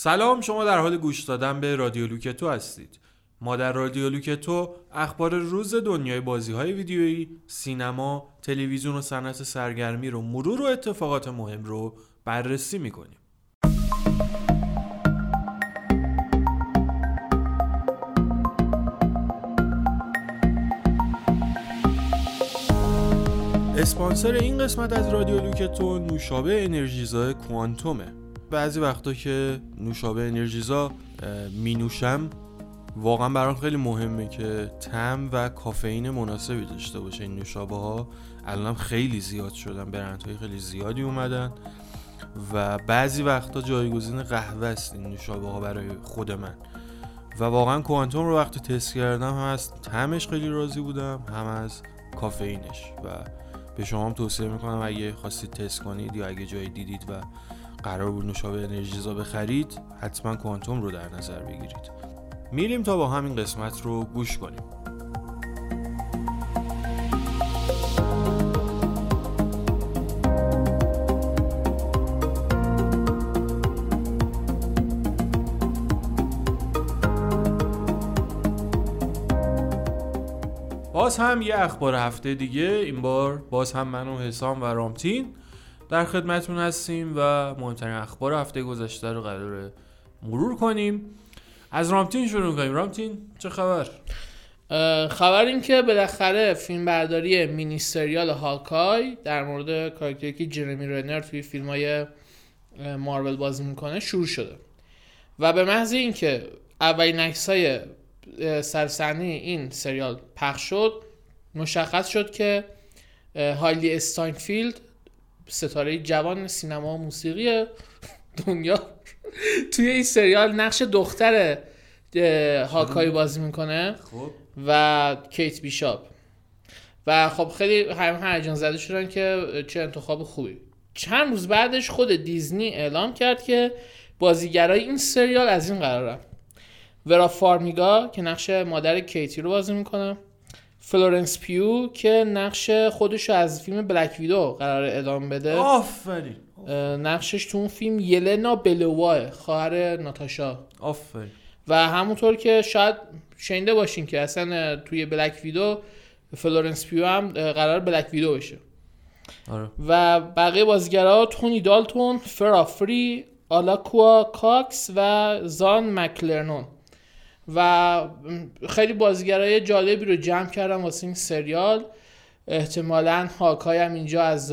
سلام شما در حال گوش دادن به رادیو لوکتو هستید ما در رادیو لوکتو اخبار روز دنیای بازی های ویدیویی، سینما، تلویزیون و صنعت سرگرمی رو مرور و اتفاقات مهم رو بررسی می‌کنیم. اسپانسر این قسمت از رادیو لوکتو نوشابه انرژیزا کوانتومه بعضی وقتا که نوشابه انرژیزا می نوشم واقعا برام خیلی مهمه که تم و کافئین مناسبی داشته باشه این نوشابه ها الان خیلی زیاد شدن برند های خیلی زیادی اومدن و بعضی وقتا جایگزین قهوه است این نوشابه ها برای خود من. و واقعا کوانتوم رو وقتی تست کردم هم از تمش خیلی راضی بودم هم از کافئینش. و به شما هم توصیه می‌کنم اگه خواستید تست کنید یا اگه جایی دیدید و قرار بود نوشابه انرژیزا بخرید حتما کوانتوم رو در نظر بگیرید. میریم تا با همین قسمت رو گوش کنیم. باز هم یه اخبار هفته دیگه این بار باز هم من و حسام و رامتین در خدمتون هستیم و مهمترین اخبار هفته گذشته رو قرار مرور کنیم. از رامتین شروع کنیم. رامتین چه خبر؟ خبر این که بالاخره فیلم برداری مینی سریال هاکای در مورد کاراکتری که جرمی رنر توی فیلم های مارول بازی می‌کنه شروع شده. و به محض اینکه اولین عکس های سرسنی این سریال پخش شد مشخص شد که هایلی استاینفیلد ستاره جوان سینما و موسیقی دنیا. توی این سریال نقش دختر هاکای بازی می‌کنه خب. و کیت بیشاپ. و خب خیلی هم هیجان زده شدن که چه انتخاب خوبی. چند روز بعدش خود دیزنی اعلام کرد که بازیگرای این سریال از این قرارن ورا فارمیگا که نقش مادر کیتی رو بازی می‌کنه. فلورنس پیو که نقش خودش رو از فیلم بلک ویدو قرار ادامه بده. آفرین. نقشش تو اون فیلم یلنا بلوا خواهر ناتاشا. آفرین. و همونطور که شاید شنیده باشین که اصلا توی بلک ویدو فلورنس پیو هم قرار بلک ویدو بشه. آره. و بقیه بازیگرها تونی دالتون فرافری آلاکوا کاکس و زان مکلرنون. و خیلی بازیگرای جالبی رو جمع کردن واسه این سریال. احتمالا هاکای هم اینجا از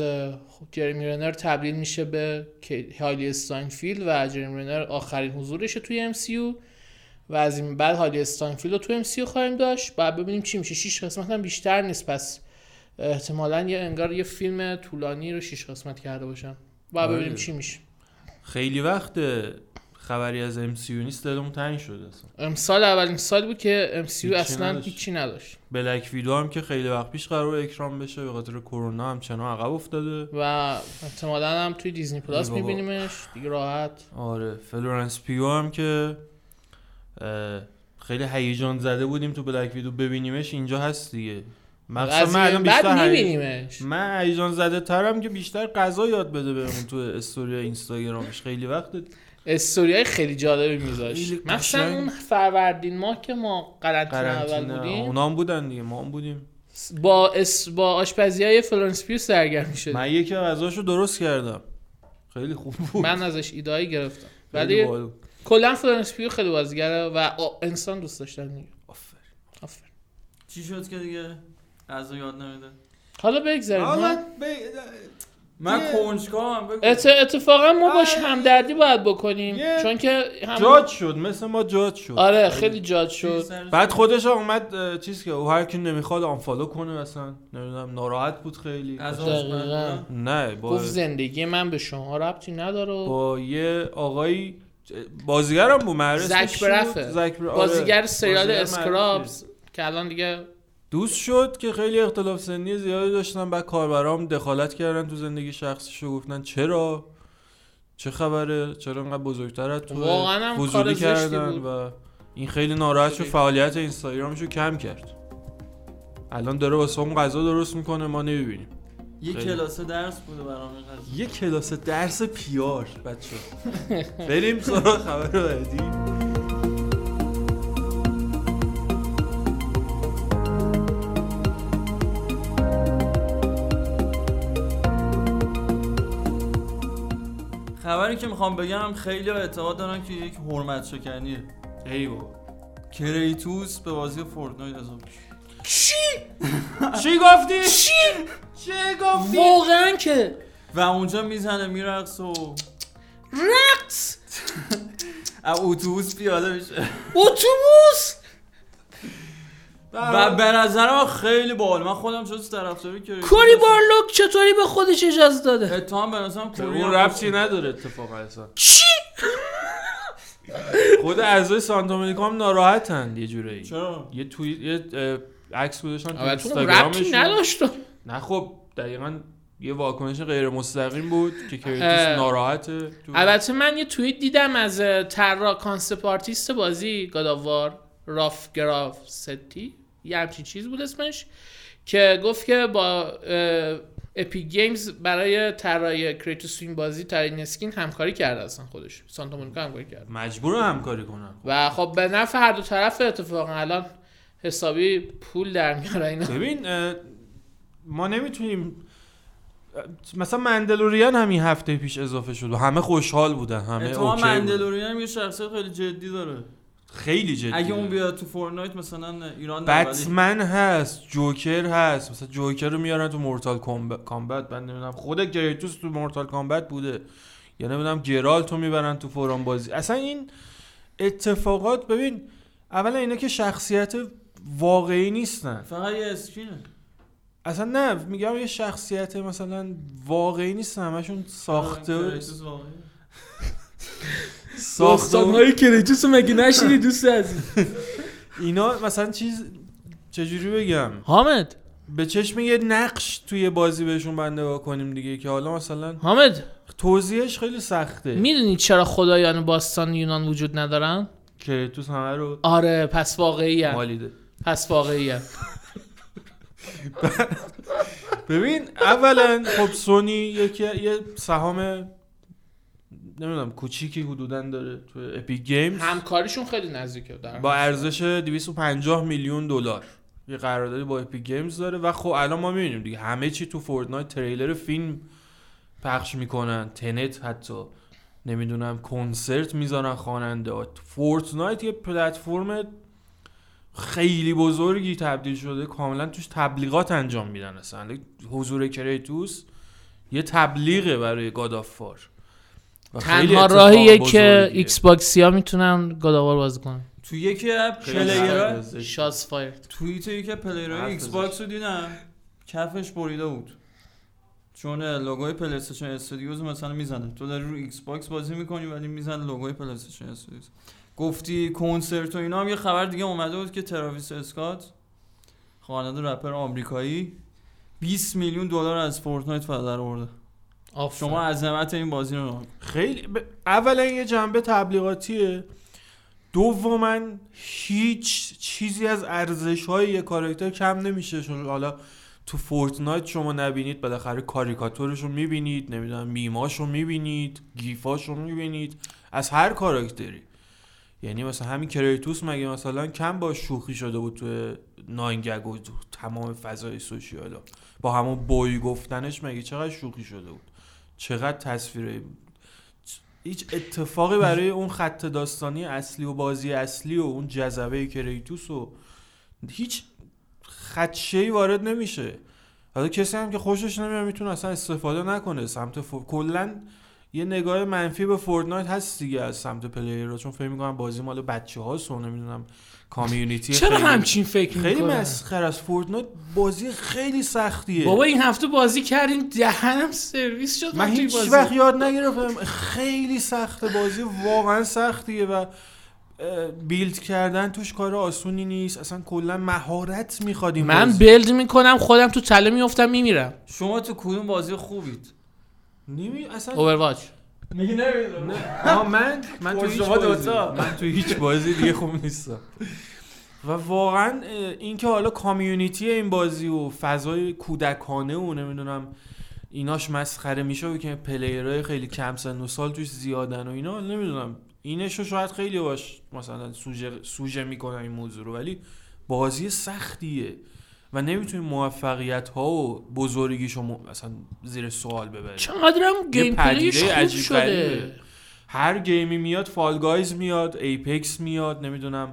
جرمی رنر تبدیل میشه به هالی استاینفیلد و جرمی رنر آخرین حضورشه توی ام و از این بعد هالی استاینفیلد رو توی ام خواهیم داشت. بعد ببینیم چی میشه. 6 قسمت هم بیشتر نیست. پس احتمالا یه انگار یه فیلم طولانی رو 6 قسمت کرده باشن بعد ببینیم چی میشه. خیلی وقت خبری از MCU نیست دلمون تنگ شده اصلا. امسال اولین سال بود که MCU اصلا. هیچی نداشت. بلک ویدو هم که خیلی وقت پیش قرار اکران بشه به خاطر کرونا هم چنان عقب افتاده. و احتمالا هم توی دیزنی پلاس. میبینیمش دیگه راحت. آره فلورنس پیو هم که خیلی هیجان زده بودیم تو بلک ویدو ببینیمش اینجا هست دیگه. از من الان بیشتر میبینیمش. من هیجان زده ترم که بیشتر غذا یاد بده بهمون تو استوری اینستاگرامش. خیلی وقت استوریای خیلی جالبی میذاشت. مثلا. اون فروردین ماه که ما قرنطینه اول بودیم. اونا هم بودن دیگه ما هم بودیم. با اس... با آشپزی های فلورنس پیو سرگرم شدیم من یکی غذاشو درست کردم. خیلی خوب بود. من ازش ایده‌هایی گرفتم. ولی. کلا فلورنس پیو خیلی بازیگره و آ- انسان دوست داشتنیه دیگه. آفرین. آفرین. چی شد که دیگه؟ از یاد نمیده حالا بگذاریم. حالا؟ ب- من کنجکاوم ات... اتفاقا ما باش آه. همدردی باید بکنیم چون که هم... جاج شد مثل ما جاج شد آره خیلی جاد شد بعد؟ خودش اومد چیز که او هر کی نمی‌خواد آنفالو کنه مثلا نمی‌دونم ناراحت بود خیلی از دقیقاً. نه با گفت زندگی من به شما ربطی نداره با یه آقایی بازیگرم بود معرض زک برفه. زک بر... آره. بازیگر سریال اسکرابز که الان دیگه دوست شد که خیلی اختلاف سنی زیادی داشتن بعد کاربرام دخالت کردن تو زندگی شخصیش و گفتن چرا چه خبره چرا انقدر بزرگتر از تو فضولی کردن. و این خیلی ناراحت شد. فعالیت اینستاگرامش رو کم کرد الان داره واسه اون غذا درست می‌کنه ما نمی‌بینیم یه. کلاس درس بوده برام. یه کلاس درس پیار بچه بریم سراغ خبر بعدی خبری که می‌خوام بگم خیلی اعتقاد دارن که یک حرمت شکنیه ای بابا کریتوس به بازی فورتنایت اضافه شد. چی گفتی؟ چی؟ چی گفتی؟ واقعا که و اونجا می‌زنه می‌رقصه و رقص اتوبوس پیاده میشه اتوبوس و به نظر من خیلی باحال. من خودم جز طرفداری کریتوس کوری بارلوگ چطوری به خودش اجازه داده؟ اتفاقا به نظرم کوری اون ربطی نداره اتفاقا اصلا. چی؟ خود اعضای سانتومونیکا هم ناراحتن یه جورایی. چرا؟ یه توی یه عکس گذاشتن تو البته اون اینستاگرامشون ربطی نداشت. نه خب دقیقا یه واکنش غیر مستقیم بود که کریتوس. ناراحته. البته من یه توییت دیدم از طراح concept artist بازی God of War راف گراستی یه همچین چیز بود اسمش که گفت که با Epic Games برای طراحی کریتوس این بازی طراحی skin همکاری کرده اصلا خودش. سانتامونیکا همکاری کرده. مجبور همکاری کنن. و خب به نفع هر دو طرف اتفاقا الان حسابی پول در میاره اینا. ببین ما نمی‌تونیم مثلا مندلوریان همین هفته پیش اضافه شد و همه خوشحال بودن همه okay. مندلوریان هم یه شخصیت خیلی جدی داره. خیلی جدی اگه اون. بیاد تو فورتنایت مثلا الان بتمن هست جوکر هست. مثلا جوکر رو میارن تو مورتال کامب- کمبت. من نمی‌دونم خود کریتوس تو مورتال کمبت بوده. یا نمی‌دونم گرالت رو می‌برن تو فلان بازی. اصلا این اتفاقات ببین اولا اینا که شخصیت واقعی نیستن. فقط یه skin ه. اصلا نه میگم یه شخصیت مثلا واقعی نیستن. همشون ساخته. و- کریتوس رو مگه ندیدی دوست عزیز؟ اینا مثلا چیز چجوری بگم؟ حامد! به چشم یه نقش توی بازی بهشون بنده نگاه کنیم دیگه که حالا مثلا حامد! توضیحش خیلی سخته. می‌دونی چرا خدایان باستان یونان وجود ندارن؟ کریتوس همه رو آره پس واقعی مالیده. پس واقعی ببین اولا خب سونی یکی یه سهام نمی‌دونم کوچیکی حدودا داره تو اپیک گیمز همکاریشون خیلی نزدیکه در با ارزش 250 میلیون دلار. یه قراردادی با Epic Games داره و خب الان ما می‌بینیم دیگه همه چی تو فورتنایت تریلر فیلم پخش می‌کنن. تنت حتی نمی‌دونم کنسرت می‌ذارن خواننده. فورتنایت یه پلتفرم خیلی بزرگی تبدیل شده. کاملا توش تبلیغات انجام میدن اصلا. حضور کریتوس یه تبلیغه برای God of War تنها راهیه که ایکس باکسی ها می‌تونن گاداوار بازی کنن. تو یکی اپ پلیرها. شاس فایر توییت یکی از پلیرهای حرف ایکس. باکس رو دیدم. کفش بریده بود. چون لوگوی پلی استیشن استودیوز مثلا می‌زنه. تو داری رو ایکس باکس بازی می‌کنی ولی می‌زنه لوگوی پلی استیشن استودیوز. گفتی کنسرت و اینا هم یه خبر دیگه اومده بود که تراویس اسکات خواننده رپر آمریکایی 20 میلیون دلار از فورتنایت در آورده. شما عظمت این بازی رو. خیلی ب... اولا یه جنبه تبلیغاتیه. دوما هیچ چیزی از ارزش های یه کاراکتر کم نمیشه. چون حالا تو فورتنایت شما نبینید بالاخره کاریکاتورش رو می‌بینید نمی‌دونم میماش رو می‌بینید GIF اش رو می‌بینید. از هر کاراکتری. یعنی مثلا همین کریتوس مگه مثلا کم با شوخی شده بود تو 9GAG و تو تمام فضای social؟ ها. با همون boy گفتنش مگه چقدر شوخی شده بود؟ چقدر تصویر هیچ اتفاقی برای اون خط داستانی اصلی و بازی اصلی و اون جذبه کریتوس و هیچ خدشه‌ای وارد نمیشه. حالا کسی هم که خوشش نمیاد می‌تونه اصلا استفاده نکنه. سمت فور... کلا یه نگاه منفی به فورتنایت هست دیگه از سمت player ها چون فکر می‌کنم بازی مال بچه هاست و نمی‌دونم کامیونیتی چرا خیلی همچین فکر خیلی مسخر از فورتنایت بازی خیلی سختیه. بابا این هفته بازی کردیم دهنم سرویس شد من هیچ بازی. وقت یاد نگرفتم. خیلی سخته بازی واقعا سختیه و بیلد کردن توش کار آسونی نیست. اصلا کلا مهارت می‌خواد این من بازی. بلد می‌کنم خودم تو تله میفتم میمیرم. شما تو کدوم بازی خوبید؟ نمی اصلا اوورواچ میگی نمی‌دونم؟ آه، من من تو هیچ شما بازی. من تو هیچ بازی دیگه خوب نیستم. و واقعا اینکه حالا کامیونیتی این بازی و فضای کودکانه و نمی‌دونم ایناش مسخره میشه و که پلیرهای خیلی کم سن و سال توش زیادن و اینا نمی‌دونم. اینشو شاید خیلی باش مثلا سوژه, سوژه می‌کنن این موضوع رو ولی بازی سختیه. و نمی‌تونی موفقیت ها و بزرگیشو م- مثلا زیر سوال ببری. چقدر هم gameplay ش خوب عجیب شده. غریبه. هر game ی میاد Fall Guys میاد Apex میاد نمی‌دونم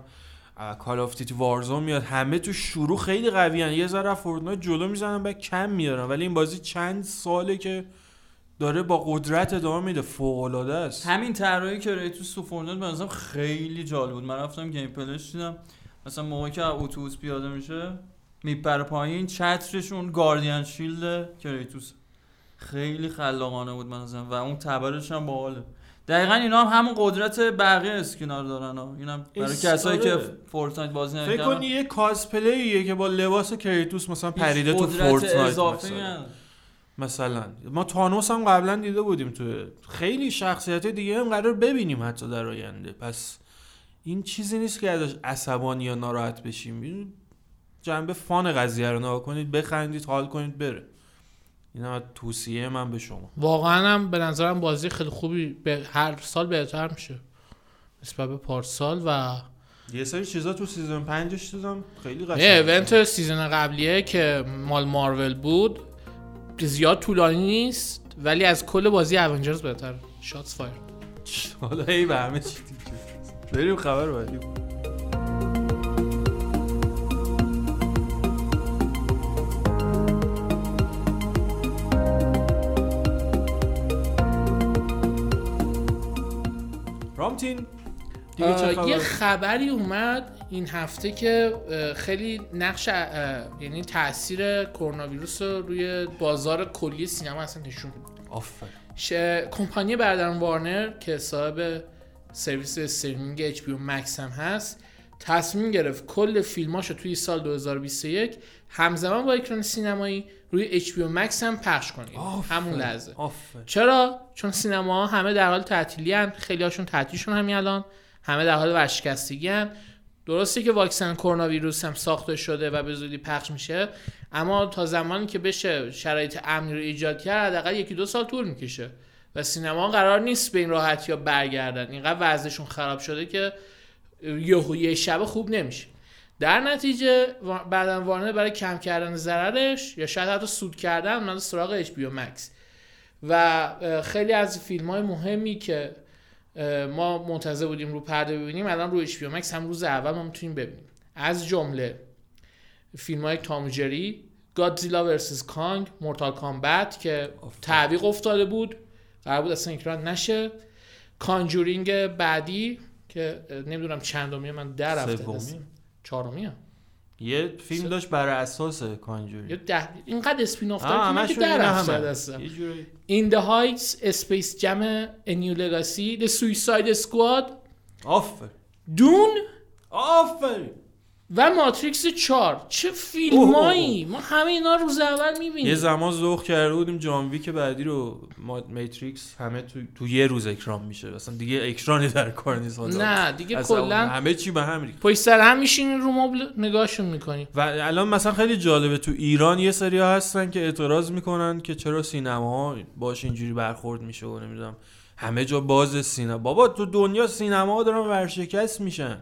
Call of Duty Warzone میاد. همه تو شروع خیلی قوی یه ذره فورتنایت جلو می‌زنن بعد کم میارن. ولی این بازی چند ساله که داره با قدرت ادامه میده. فوق العاده است. همین طراحی که کریتوس تو فورتنایت به نظرم خیلی جالب بود. من رفتم gameplay ش دیدم. مثلا موقعی که اتوبوس پیاده میشه میپره پایین. چترشون Guardian Shield کریتوس. خیلی خلاقانه بود به نظرم. و اون تبرش هم باحاله. دقیقا اینا هم همون قدرت بقیه skin ها رو دارن ها. اینم برای کسایی که. فورتنایت بازی فکر نمی‌کنن کنی یه cosplay ه که با لباس کریتوس مثلا پریده تو فورتنایت مثلا. مثلا. ما تانوس هم قبلا دیده بودیم تو خیلی شخصیت دیگه هم قرار ببینیم حتی در آینده. پس این چیزی نیست که ازش عصبانی یا ناراحت بشیم. جنبه fun قضیه رو نگاه کنید بخندید حال کنید بره. اینا توصیه من به شما. واقعا هم به نظرم بازی خیلی خوبی به هر سال بهتر میشه. نسبت به پارسال و یه سری چیزا تو season پنجش دیدم خیلی قشنگ. یه event season قبلیه که مال مارول بود. زیاد طولانی نیست ولی از کل بازی Avengers بهتر. شاتس فایر حالا ای به همه چی دیگه. بریم خبر بعدی. آه، یه خبر خبری اومد این هفته که خیلی نقش یعنی تاثیر کرونا ویروس رو روی بازار کلی سینما اصلا نشون ش... کمپانی برادران وارنر که صاحب سرویس streaming HBO Max هم هست تصمیم گرفت کل فیلماشو توی سال 2021 همزمان با اکران سینمایی روی HBO Max هم پخش کنه همون لحظه. چرا؟ چون سینما همه در حال تعطیلی. خیلی هاشون تعطیلشون همین الان. همه در حال ورشکستگی هن. درسته که واکسن کرونا ویروس هم ساخته شده و به زودی پخش میشه اما تا زمانی که بشه شرایط امنی رو ایجاد کرد حداقل یکی دو سال طول می‌کشه و سینما قرار نیست به این راحتی ها برگردن. اینقدر وضعشون خراب شده که یه شب خوب نمیشه. در نتیجه بعدا وارنر برای کم کردن ضررش یا شاید حتی سود کردن اومد سراغ پی مکس و خیلی از فیلم های مهمی که ما منتظر بودیم رو پرده ببینیم الان رو اچ پی مکس هم روز اول ما می‌تونیم ببینیم. از جمله فیلم های Tom and Jerry Godzilla vs. Kong Mortal Kombat که تعویق افتاده بود قرار بود اصلا اکران نشه. Conjuring بعدی که نمی‌دونم چندمیه من در رفته. چهارمیه. یه فیلم داشت بر اساس Conjuring. یه ده اینقدر spin-off داره که در In the Heights Space Jam A New Legacy The Suicide Squad. آفر. دون آفر. و ماتریکس 4 چه فیلمایی؟ ما همه اینا روز اول یه می‌بینیم زمان ذوق کرده بودیم جان ویک بعدی رو ما میتریکس همه تو, تو یه روز اکران میشه. اصلا دیگه اکرانی در کار نیست. نه دیگه کلا همه چی به هم ریخت. پشت سر هم میشینین رو مبل نگاهشون می‌کنیم. و الان مثلا خیلی جالبه تو ایران یه سری ها هستن که اعتراض می‌کنن که چرا سینما باش اینجوری برخورد میشه و نمی‌دونم. همه جا باز سینما. بابا تو دنیا سینما دارن ورشکست میشن.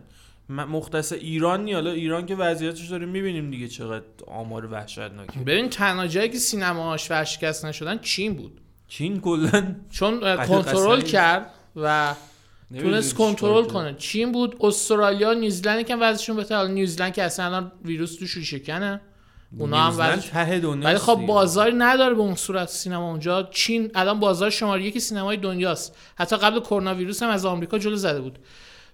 مختص ایران نی. حالا ایران که وضعیتش داریم می‌بینیم دیگه چقدر آمار وحشتناکی ببین تنها جایی که سینماهاش ورشکست نشدن چین بود. چین کلا چون کنترل. کرد و تونست کنترل. کنه. چین بود استرالیا نیوزلند که وضعشون بهتر. حالا نیوزلند که اصلا الان ویروس توش شکنه اونا هم ته دنیا ولی خب بازاری نداره به اون صورت سینما اونجا. چین الان بازار شماره یکی سینمای دنیاست. حتی قبل کرونا ویروس هم از آمریکا جلو زده بود.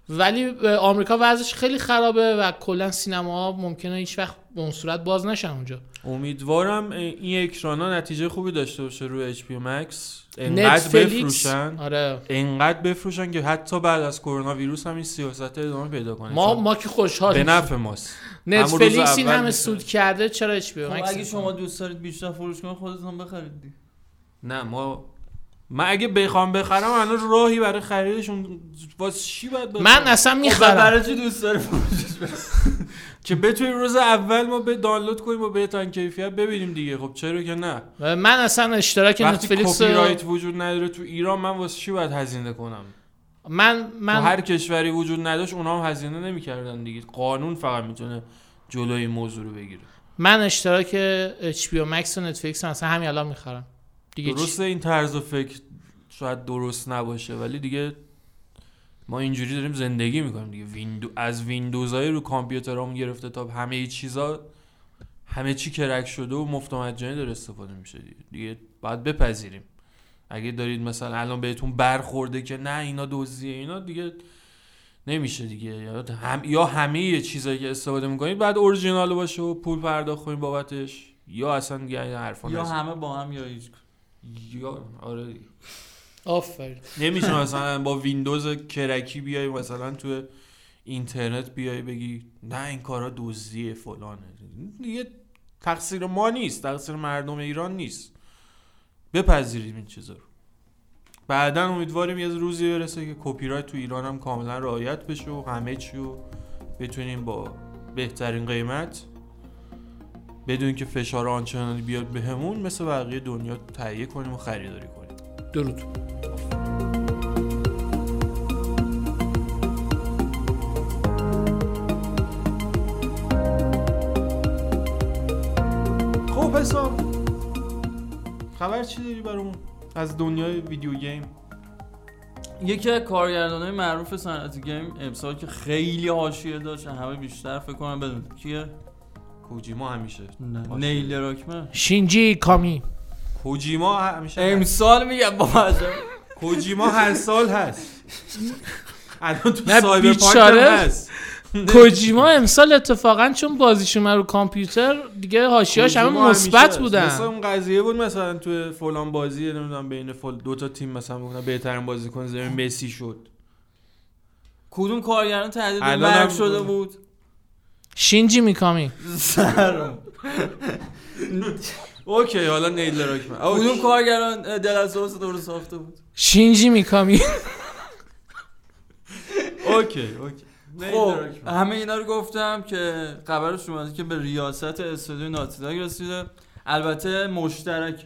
ولی آمریکا وضعش خیلی خرابه و کلا سینما ممکنه هیچ وقت به اون صورت باز نشن اونجا. امیدوارم این اکرانا نتیجه خوبی داشته باشه روی HBO Max. انقدر بفروشن. آره. انقدر بفروشن که حتی بعد از کرونا ویروس هم این سیاست ادامه پیدا کنه. ما ما که خوشحال به نفع ماست. نتفلیکس این همه. سود کرده چرا HBO خب اگه شما دوست دارید بیشتر فروش کنید خودتون بخرید. نه ما من اگه بخوام بخرم الان راهی برای خریدشون واسه چی باید بخرم؟ من اصلا خب می‌خرم. برای چی دوست بره؟ که بتونیم روز اول ما به دانلود کنیم و بهترین کیفیت ببینیم دیگه. خب چرا که نه؟ من اصلا اشتراک وقتی نتفلیکس کپی رو- رایت وجود نداره تو ایران من واسه چی باید هزینه کنم؟ من من هر کشوری وجود نداشت اونا هم هزینه نمی‌کردن دیگه. قانون فقط می‌تونه جلوی موضوع رو بگیره. من اشتراک HBO Max و نتفلیکس اصلا همین الان می‌خرم. دیگه چی؟ درسته این طرز و فکر شاید درست نباشه ولی دیگه ما اینجوری داریم زندگی می‌کنیم دیگه ویندو از ویندوزهای رو کامپیوترامون گرفته تا همه چیزا همه چی کرک شده و مفت مجانی داره استفاده میشه دیگه دیگه باید بپذیریم اگه دارید مثلا الان بهتون برخورده که نه اینا دزدیه اینا دیگه نمیشه دیگه یا هم یا همه چیزایی که استفاده می‌کنید بعد اورجینال باشه و پول پرداخت کنید بابتش یا اصلا دیگه این حرفا یا. همه با هم یا هیچ یا آره. دیگه. آفرین. نمیشه مثلا با ویندوز کرکی بیای مثلا تو اینترنت بیای بگی نه این کارا دزدیه فلانه. دیگه تقصیر ما نیست تقصیر مردم ایران نیست. بپذیریم این چیزا رو. بعدا امیدواریم یه روزی برسه که کپی رایت تو ایران هم کاملا رعایت بشه و همه چی رو بتونیم با بهترین قیمت بدون که فشار آنچنانی بیاد بهمون مثل بقیه دنیا تهیه کنیم و خریداری کنیم. درود. خب حسام خبر چی داری برامون؟ از دنیای ویدیو گیم. یکی از کارگردانای معروف صنعت گیم امسال که خیلی حاشیه داشت همه بیشتر فکر کنم بدون کیه. کوجیما همیشه. نیل راکمن. شینجی کامی. کوجیما همیشه امسال میگم با کوجیما هر سال هست. الان تو بیچاره. هم هست. کوجیما امسال اتفاقا چون بازیش اومد رو کامپیوتر دیگه حاشیه‌اش همه مثبت. بودن. مثلا اون قضیه بود مثلا تو فلان بازی نمی‌دونم بین فل دو تا تیم مثلا گفتن بهترین بازیکن زمین مسی شد. کدوم به الان مرگ شده بود؟ شینجی میکامی سرم اوکی حالا نیل راکمن کدوم اوکی. کارگردان دل از دور دور ساخته بود. شینجی میکامی اوکی اوکی نیل خب. همه اینا رو گفتم که خبرش اومده که به ریاست استودیو ناتیداگ رسیده. البته مشترک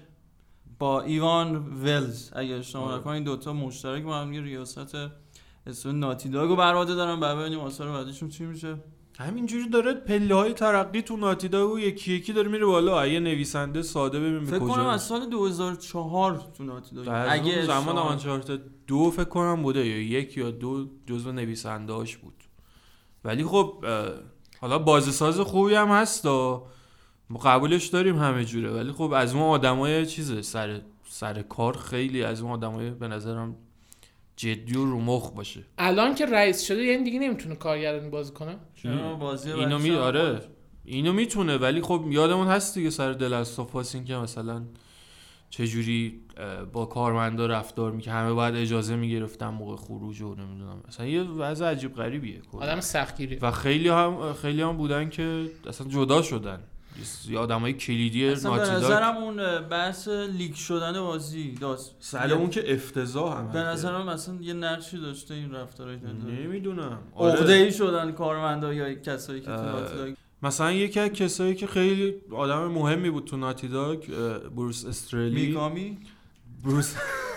با ایوان ولز. اگه اشتباه آره. نکنم این دوتا مشترک با هم ریاست استودیو ناتیداگ رو بر عهده دارن. بعد ببینیم آثار بعدیشون چی میشه. همینجوری داره پله های ترقی تو ناتیدا و یکی یکی داره میره بالا. یه نویسنده ساده ببین فکر کنم از. سال 2004 تو ناتیداگ در اگه زمان آنچارت دو فکر کنم بوده یا یک یا دو جزو نویسنده هاش بود. ولی خب حالا بازساز خوبی هم هست و قبولش داریم همه جوره. ولی خب از اون آدمای چیزه سر سر کار خیلی از اون آدمای به نظرم جدی و رو مخ باشه. الان که رئیس شده یعنی دیگه نمی‌تونه کارگردانی بازی کنه؟ چرا؟ بازی اینو می آره. اینو می‌تونه ولی خب یادمون هست دیگه سر دل از صفاس این که مثلا چجوری اه، با کارمندا رفتار می که همه باید اجازه می‌گرفتن موقع خروج و نمی‌دونم. مثلا یه وضع عجیب غریبیه. آدم سختگیری و خیلی هم خیلی هم بودن که اصلا جدا شدن. یه آدمای کلیدی اصلا به نظرم اون بحث leak شدن بازی The Last سر اون که افتضاح هم به نظرم اصلا یه نقشی داشته این رفتارهای نمی‌دونم. عقده ای شدن کارمندا یا کسایی که تو آره. مثلا یکی از کسایی که خیلی آدم مهمی بود تو Naughty Dog اه، بروس استرلی. میکامی بروس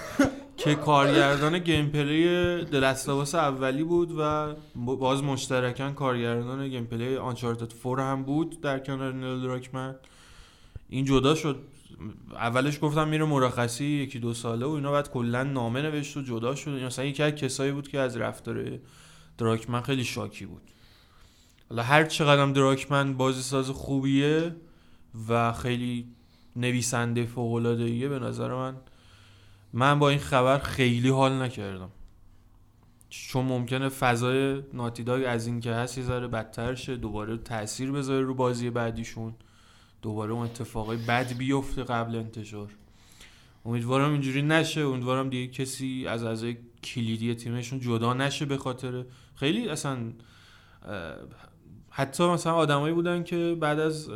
که کارگردان gameplay دلستاواس اولی بود و باز مشترکاً کارگردان گیم پلی آنچارتد 4 هم بود در کنار نیل دراکمن. این جدا شد. اولش گفتم میره مرخصی یکی دو ساله و اینا بعد کلا نامه نوشت و جدا شد. این مثلا یکی از کسایی بود که از رفتار دراکمن خیلی شاکی بود. حالا هر چقدرم دراکمن بازی ساز خوبیه و خیلی نویسنده فوق به نظر من من با این خبر خیلی حال نکردم. چون ممکنه فضای ناتیداگ از این که هست یه بدتر شه دوباره تاثیر بذاره رو بازی بعدیشون. دوباره اون اتفاقای بد بیفته قبل انتشار. امیدوارم اینجوری نشه. امیدوارم دیگه کسی از اعضای کلیدی تیمشون جدا نشه به خاطر خیلی اصلا حتی مثلا آدمایی بودن که بعد از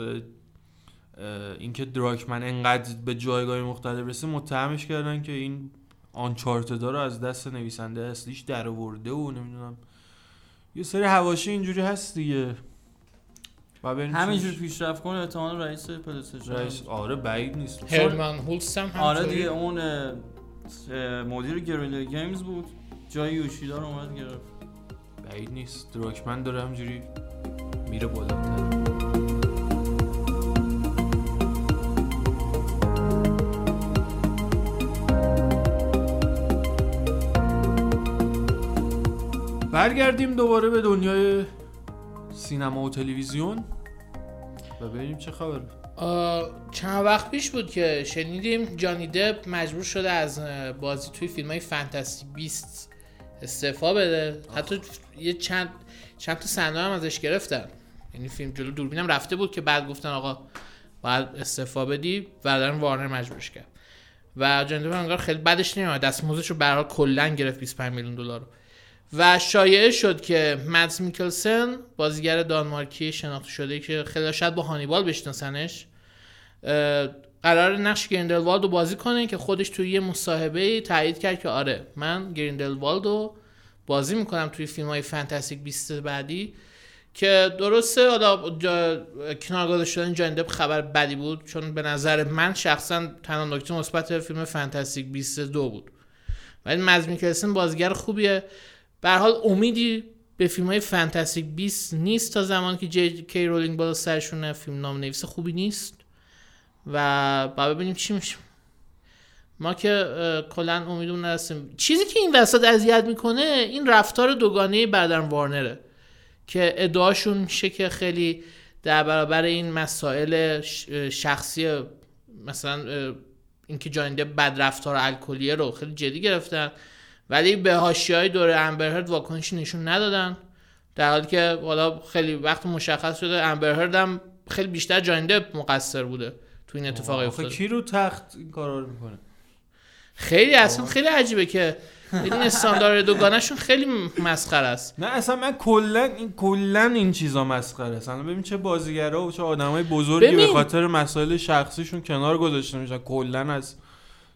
اینکه دراکمن انقدر به جایگاه مختلف رسید متهمش کردن که این Uncharted رو از دست نویسنده اصلیش در آورده و نمی‌دونم. یه سری حواشی اینجوری هست دیگه. و همینجور پیشرفت کنه احتمال رئیس PlayStation رئیس آره بعید نیست. هرمن هولس هم آره. دیگه اون مدیر Guerrilla Games بود. جای یوشیدا رو اومد گرفت. بعید نیست. دراکمن داره همینجوری میره بالاتر. برگردیم دوباره به دنیای سینما و تلویزیون و ببینیم چه خبره آه، چند وقت پیش بود که شنیدیم جانی دپ مجبور شده از بازی توی فیلم های فانتزی بیست استعفا بده. حتی یه چند چند تا صحنه هم ازش گرفتن یعنی فیلم جلو دوربینم رفته بود که بعد گفتن آقا باید استعفا بدی و دارن وارنر مجبورش کرد. و جانی دپ انگار خیلی بدش نمیاد دستمزدش رو حال کلا گرفت 25 میلیون دلار. و شایعه شد که مدز میکلسن بازیگر دانمارکی شناخته شده که خیلی شاید با هانیبال بشناسنش قرار نقش گریندلوالد رو بازی کنه که خودش توی یه مصاحبه تایید کرد که آره من گریندلوالد رو بازی می‌کنم توی فیلم های فانتاستیک 20 بعدی که درسته حالا جا... کنار گذاشته شدن خبر بدی بود چون به نظر من شخصا تنها نکته مثبت فیلم فانتاستیک 22 بود. ولی مز میکلسن بازیگر خوبیه. به حال امیدی به فیلم های فانتاستیک 20 نیست تا زمان که جی کی رولینگ بالا سرشونه فیلم نام نویس خوبی نیست. و با ببینیم چی میشه. ما که کلا امیدمون نرسیم چیزی که این وسط اذیت می‌کنه این رفتار دوگانه برادر وارنره که ادعاشون میشه که خیلی در برابر این مسائل شخصی مثلا اینکه جانده بد رفتار الکلیه رو خیلی جدی گرفتن. ولی به حاشیه‌های دور امبرهرد واکنشی نشون ندادن. در حالی که حالا خیلی وقت مشخص شده امبرهرد هم خیلی بیشتر جانده مقصر بوده تو این اتفاقی افتاده. کی رو تخت این کارا رو می‌کنه؟ خیلی اصلا خیلی عجیبه که این استاندارد دوگانهشون خیلی مسخره است. نه اصلا من کلا این کلا این چیزا مسخره است. ببین چه بازیگرا و چه آدمای بزرگی ببین. به خاطر مسائل شخصیشون کنار گذاشته میشن. کلا از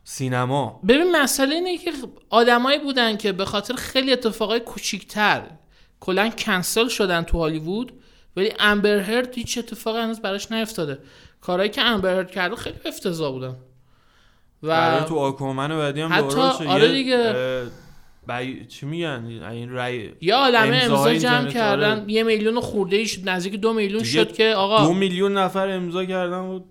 سینما ببین مسئله اینه که آدمایی بودن که به خاطر خیلی اتفاقای کوچیکتر کلا کنسل شدن تو هالیوود ولی امبر هرد هیچ اتفاقی هنوز براش نیفتاده کارهایی که امبر هرد کرده خیلی افتضاح بودن و تو آکومن بعدی هم حتی-. آره دیگه. بی... چی میگن این رای یه عالمه امضا جمع اینترنت، کردن آره. یه میلیون خورده ای شد نزدیک دو میلیون شد که آقا دو میلیون نفر امضا کردن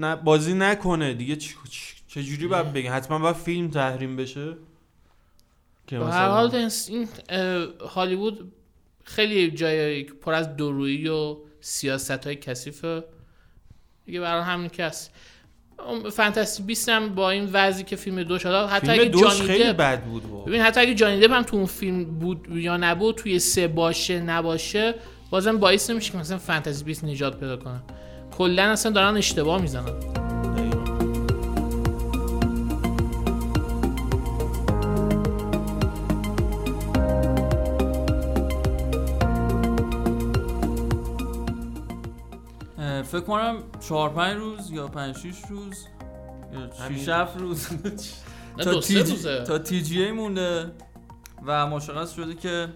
و بازی نکنه دیگه چ- چ- چجوری باید بگن حتما باید فیلم تحریم بشه؟ که به هر مثلا حال این هالیوود خیلی جای پر از دورویی و سیاست های کثیفه دیگه برای همین اون فانتزی 20 هم با این وضعی که فیلم دو شد حتی فیلم اگه جانی خیلی بد بود واقعا. ببین حتی اگه جانی دپ هم تو اون فیلم بود یا نبود توی سه باشه نباشه بازم باعث نمیشه که مثلا فانتزی 20 نجات پیدا کنه. کلا اصلا دارن اشتباه می‌زنن. فکر کنم چهار پنج روز یا پنج شیش روز یا همین. شیش هفت روز. نه تا تی جی- تا تی جی ای مونده و مشخص شده که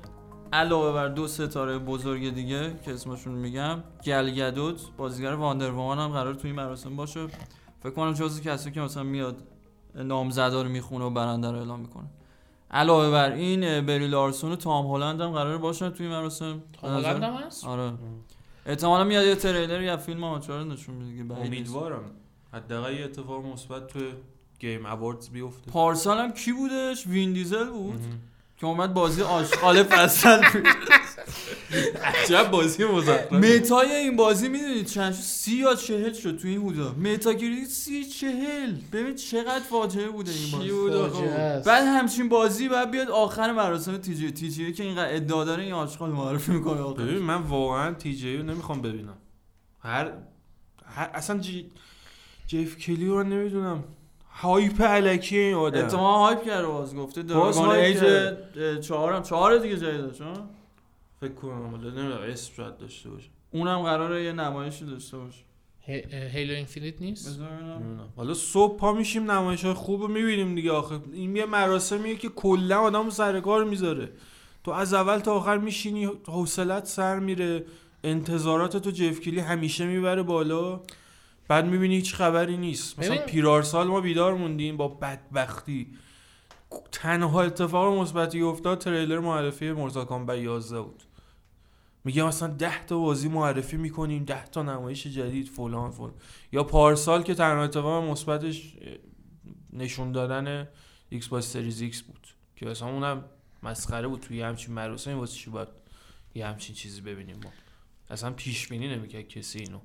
علاوه بر دو ستاره بزرگ دیگه که اسمشون میگم گلگدوت بازیگر واندر وومن هم قرار توی این مراسم باشه. فکر کنم جزو کسی که مثلا میاد نامزدا رو می‌خونه و برنده رو اعلام می‌کنه. علاوه بر این بری لارسون و تام هلند هم قرار باشن توی این مراسم. تام هلند هم هست؟ آره. احتمالا میاد یه تریلر یا فیلم آماتور نشون میده. امیدوارم. حداقل یه اتفاق مثبت تو Game Awards بیفته. پارسال هم کی بودش؟ وین دیزل بود. که اومد بازی آشغال Fast عجب بازی مزخرف متا ی این بازی می‌دونید چند شد؟ سی یا چهل شد تو این حودا meta کریت سی چهل. ببین چقدر فاجعه بوده این بازی. بعد همچین بازی بعد بیاد آخر مراسم TGA TGA که اینقدر ادعا داره این آشغال معرفی می‌کنه آخر ببین من واقعا تی جی رو نمی‌خوام ببینم. هر, هر اصلا جی... جیف کلی رو نمی‌دونم. هایپ علکی این آدم. احتمال هایپ کرده باز گفته هایپ ایج چهارم. چهار دیگه جدیدش ها؟ فکر کنم ولی نمی‌دونم اسم شاید داشته باشه. اونم قراره یه نمایشی داشته باشه. هیلو اینفینیت نیست. حالا صبح پا میشیم نمایش های خوب رو می‌بینیم دیگه. آخه این یه مراسمیه که کلا آدم سر کار می‌ذاره. تو از اول تا آخر میشینی حوصلت سر میره. انتظارات تو جفکیلی همیشه می‌بره بالا. بعد می‌بینی هیچ خبری نیست. مثلا ببین- پیرارسال ما بیدار موندیم با بدبختی. تنها اتفاق مثبتی افتاد تریلر معرفی مرزا کامبت 11 بود. میگه مثلا 10 تا بازی معرفی می‌کنیم 10 تا نمایش جدید فلان فلان. یا پارسال که تنها اتفاق مثبتش نشون دادن Xbox Series X بود. که اصلا اونم مسخره بود توی همچین مراسمی واسه چی باید یه همچین چیزی ببینیم ما. اصلا پیش بینی نمی‌کرد کسی اینو.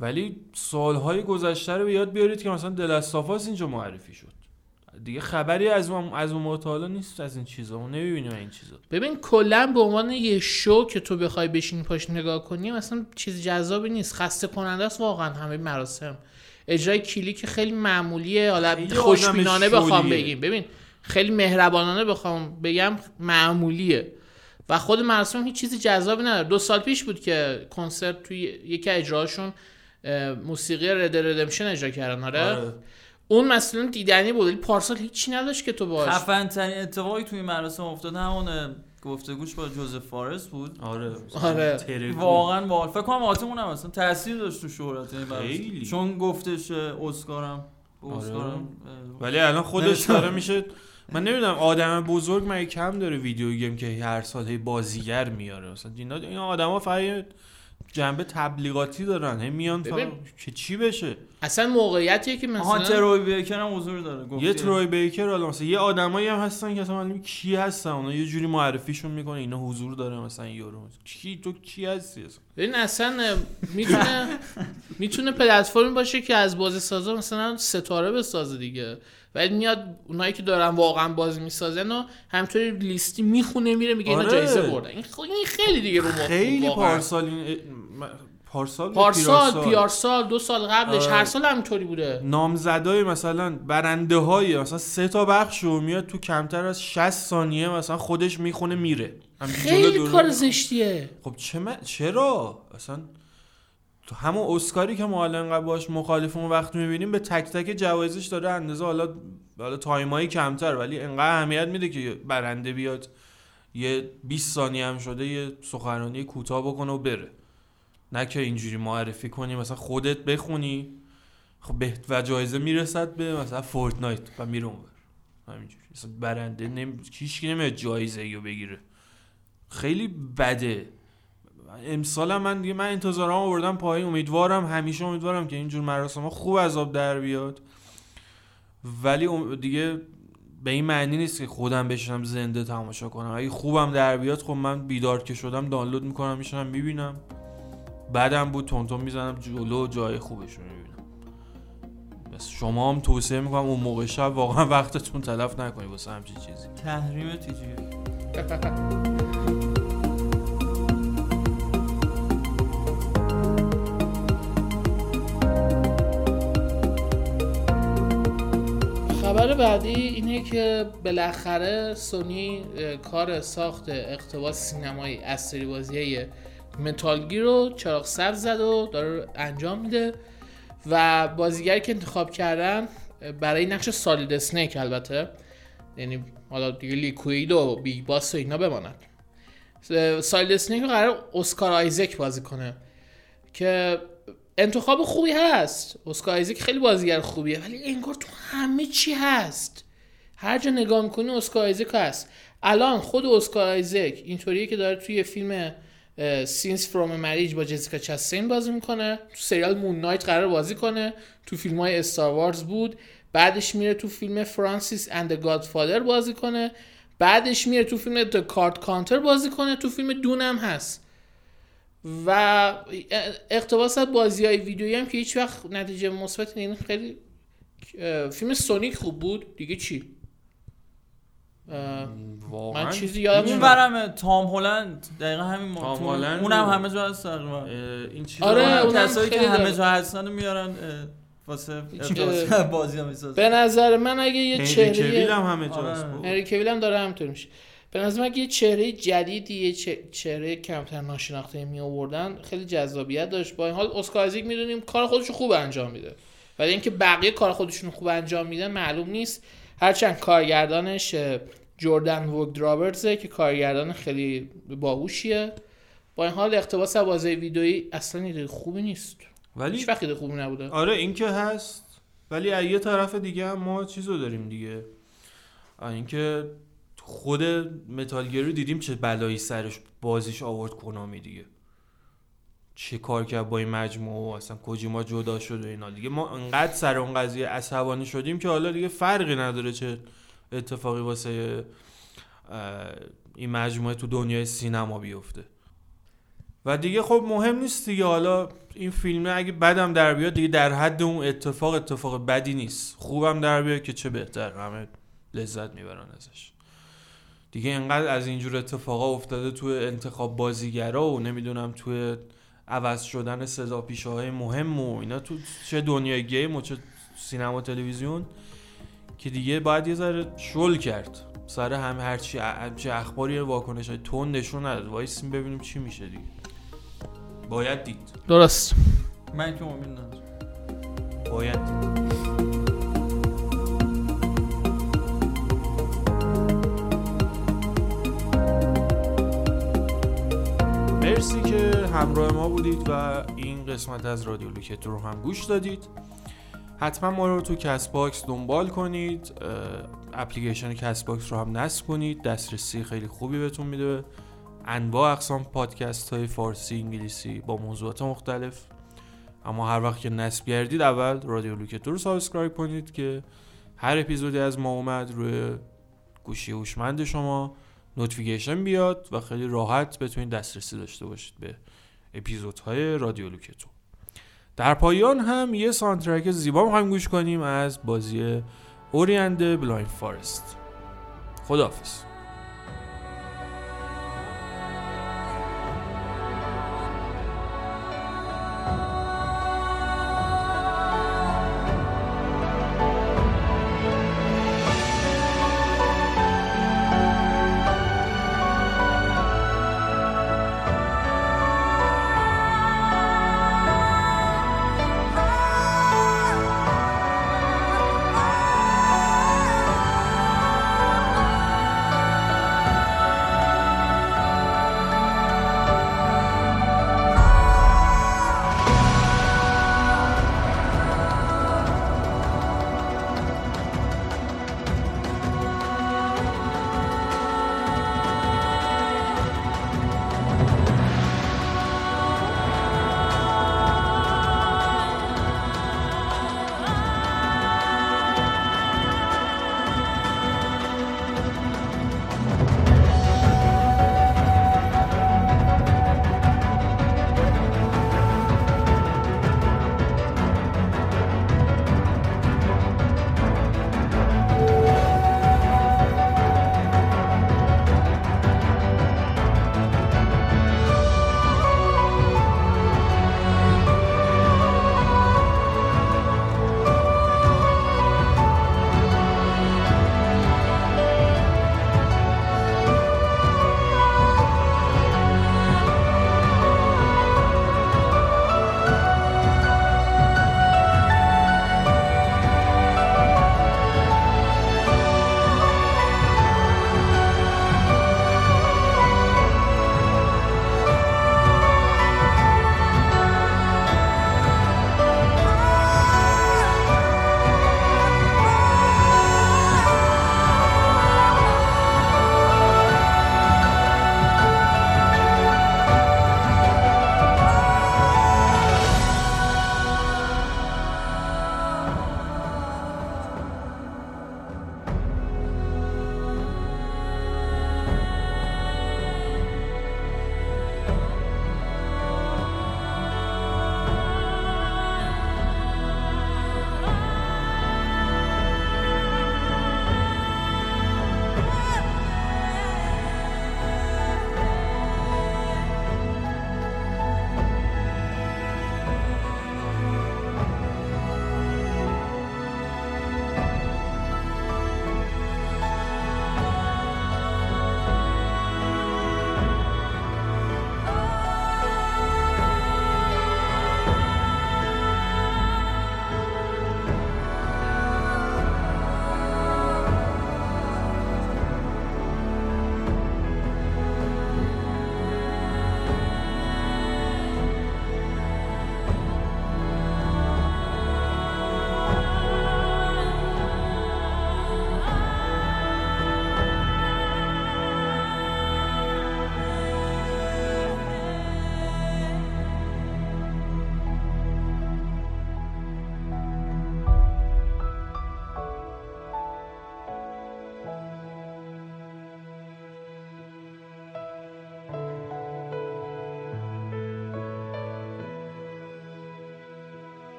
ولی سالهای گذشته رو یاد بیارید که مثلا The Last of Us اینجا معرفی شد. دیگه خبری از اون از اون حالا نیست از این چیزا. ما نمی‌بینیم این چیزا. ببین کلا به عنوان یه شو که تو بخوای بشینی پاش نگاه کنی مثلا چیز جذابی نیست. خسته کننده است واقعا همه مراسم. اجرای کلی که خیلی معمولیه. حالا خوشبینانه بخوام. بگیم. ببین خیلی مهربانانه بخوام بگم معمولیه. و خود مراسم هیچ چیزی جذابی نداره. دو سال پیش بود که کنسرت توی یکی اجراشون موسیقی رد ردمشن اجرا کردن آره؟ آره. اون مثلا دیدنی بود ولی پارسال هیچی نداشت که تو باش خفن ترین اتفاقی توی مراسم افتاد همون گفتگوش با جوزف فارس بود آره آره. واقعا باحال فکر کنم آتمون هم اصلا تاثیر داشت تو شهرت این مراسم. خیلی. چون گفتش اسکارم آره. ولی الان خودش. داره میشه من نمی‌دونم آدم بزرگ مگه کم داره ویدیو گیم که هر سال هی بازیگر میاره مثلا اینا این آدما فقط جنبه تبلیغاتی دارن. هی میان ببین. که چی بشه؟ اصلا موقعیتیه که آها مثلا تروی بیکر هم حضور داره گفتی. یه تروی بیکر حالا مثلا یه آدمایی هم هستن که اصلا کی هستن. اونا یه جوری معرفیشون می‌کنه اینا حضور داره مثلا یورو. کی تو کی هستی اصلا؟ ببین اصلا می‌تونه می‌تونه پلتفرمی باشه که از بازی سازا مثلا ستاره بسازه دیگه. ولی میاد اونایی که دارن واقعا بازی می‌سازن و همطوری لیستی می‌خونه میره میگه اینا آره. جایزه بردن این خیلی دیگه رو خیلی. پارسال این پارسال پارسال؟ پیارسال دو سال قبلش آره. هر سال همینطوری بوده نامزدای مثلا برنده های مثلا سه تا بخش رو میاد تو کمتر از 60 ثانیه مثلا خودش می‌خونه میره خیلی کار زشتیه خب چه من- چرا اصلا تو همون اسکاری که ما الان انقدر باش مخالفیم اون وقت می‌بینیم به تک تک جوایزش داره اندازه حالا حالا time ایی کمتر ولی انقدر اهمیت میده که برنده بیاد یه 20 ثانیه هم شده یه سخنرانی کوتاه بکنه و بره. نه که اینجوری معرفی کنی مثلا خودت بخونی خب به و جایزه می‌رسد به مثلا Fortnite و میره اونور. همینجوری. مثلا برنده نمی... هیچ کی نمیاد جایزه رو بگیره. خیلی بده. امسال من دیگه من انتظارم آوردم پایین. امیدوارم همیشه امیدوارم که اینجور مراسم ها خوب از آب در بیاد. ولی ام- دیگه به این معنی نیست که خودم بشینم زنده تماشا کنم. اگه خوبم در بیاد خب من بیدار که شدم دانلود می‌کنم میشنم می‌بینم. بعدم بود تونتون می‌زنم جلو جای خوبش رو می‌بینم. بس شما هم توصیه می‌کنم اون موقع شب واقعا وقتتون تلف نکنی واسه همچین چیزی. تحریم تیجی. خبر بعدی اینه که بالاخره سونی کار ساخت اقتباس سینمایی از سری بازی متالگی رو چراغ سبز زد و داره انجام میده. و بازیگری که انتخاب کردن برای نقش Solid Snake البته. یعنی حالا دیگه Liquid و Big Boss و اینا بمانند اه، Solid Snake رو قرار اسکار آیزک بازی کنه. که انتخاب خوبی هست. اسکار آیزک خیلی بازیگر خوبیه ولی انگار تو همه چی هست. هر جا نگاه می‌کنی اسکار آیزک هست. الان خود اسکار آیزک اینطوریه که داره توی فیلم Scenes from a Marriage با جسیکا چستین بازی می‌کنه. تو سریال Moon Knight قرار بازی کنه. تو فیلم های Star Wars بود. بعدش میره تو فیلم Francis and the Godfather بازی کنه. بعدش میره تو فیلم The Card Counter بازی کنه. تو فیلم Dune م هست. و اقتباس از بازی های ویدیویی هم که هیچ وقت نتیجه مثبت این خیلی اه، فیلم سونیک خوب بود. دیگه چی؟ واقعا من چیزی یادم اون برم تام هلند دقیقا همین تام هلند اونم و- همه جا هست تقریبا. این چیز آره، اونم کسایی که خیلی همه. جا هستن میارن واسه بازی ها می‌سازن. به نظر من اگه یه هنری چهره کویل هم همه جاست آره. بابا. هنری کویل هم داره همینطور میشه. به نظر اگه یه چهره جدیدی یه چهره کمتر ناشناخته می آوردن خیلی جذابیت داشت. با این حال اسکار ازیک می‌دونیم کار خودش خوب انجام میده. ولی اینکه بقیه کار خودشون خوب انجام میدن معلوم نیست. هرچند کارگردانش جردن وگد رابرتزه که کارگردان خیلی باهوشیه. با این حال اقتباس بازی ویدئویی اصلا ایده خوبی نیست. ولی هیچ وقت خوبی نبوده. آره این که هست. ولی یه طرف دیگه هم ما چیزو داریم دیگه. اینکه خود متال رو دیدیم چه بلایی سرش بازیش آورد کنامی دیگه. چه کار کرد با این مجموعه و اصلا کجیما جدا شد و اینا دیگه. ما انقدر سر اون قضیه عصبانی شدیم که حالا دیگه فرقی نداره چه اتفاقی واسه این مجموعه تو دنیای سینما بیفته. و دیگه خب مهم نیست دیگه. حالا این فیلمه اگه بدم در بیاد دیگه در حد اون اتفاق اتفاق بدی نیست. خوبم در بیاد که چه بهتر. همه لذت می‌برن ازش. دیگه اینقدر از اینجور اتفاقا افتاده تو انتخاب بازیگرا و نمی‌دونم تو عوض شدن صدا پیشه های مهم و اینا تو چه دنیای گیم و چه سینما تلویزیون که دیگه باید یه ذره شل کرد. سر هم هرچی چه اخباری واکنش های تون نشون نداد وایسیم ببینیم چی میشه دیگه. باید دید. درست. من که امید ندارم. باید دید. مرسی که همراه ما بودید و این قسمت از رادیو لوکت رو هم گوش دادید. حتما ما رو تو Castbox دنبال کنید. اپلیکیشن Castbox رو هم نصب کنید. دسترسی خیلی خوبی بهتون میده. انواع اقسام پادکست های فارسی انگلیسی با موضوعات مختلف. اما هر وقت که نصب کردید اول رادیو لوکت رو subscribe کنید که هر اپیزودی از ما اومد روی گوشی هوشمند شما. notification بیاد و خیلی راحت بتونید دسترسی داشته باشید به اپیزودهای رادیو لوکت و در پایان هم یه soundtrack زیبا می‌خوایم گوش کنیم از بازی Ori and the Blind Forest. خداحافظ.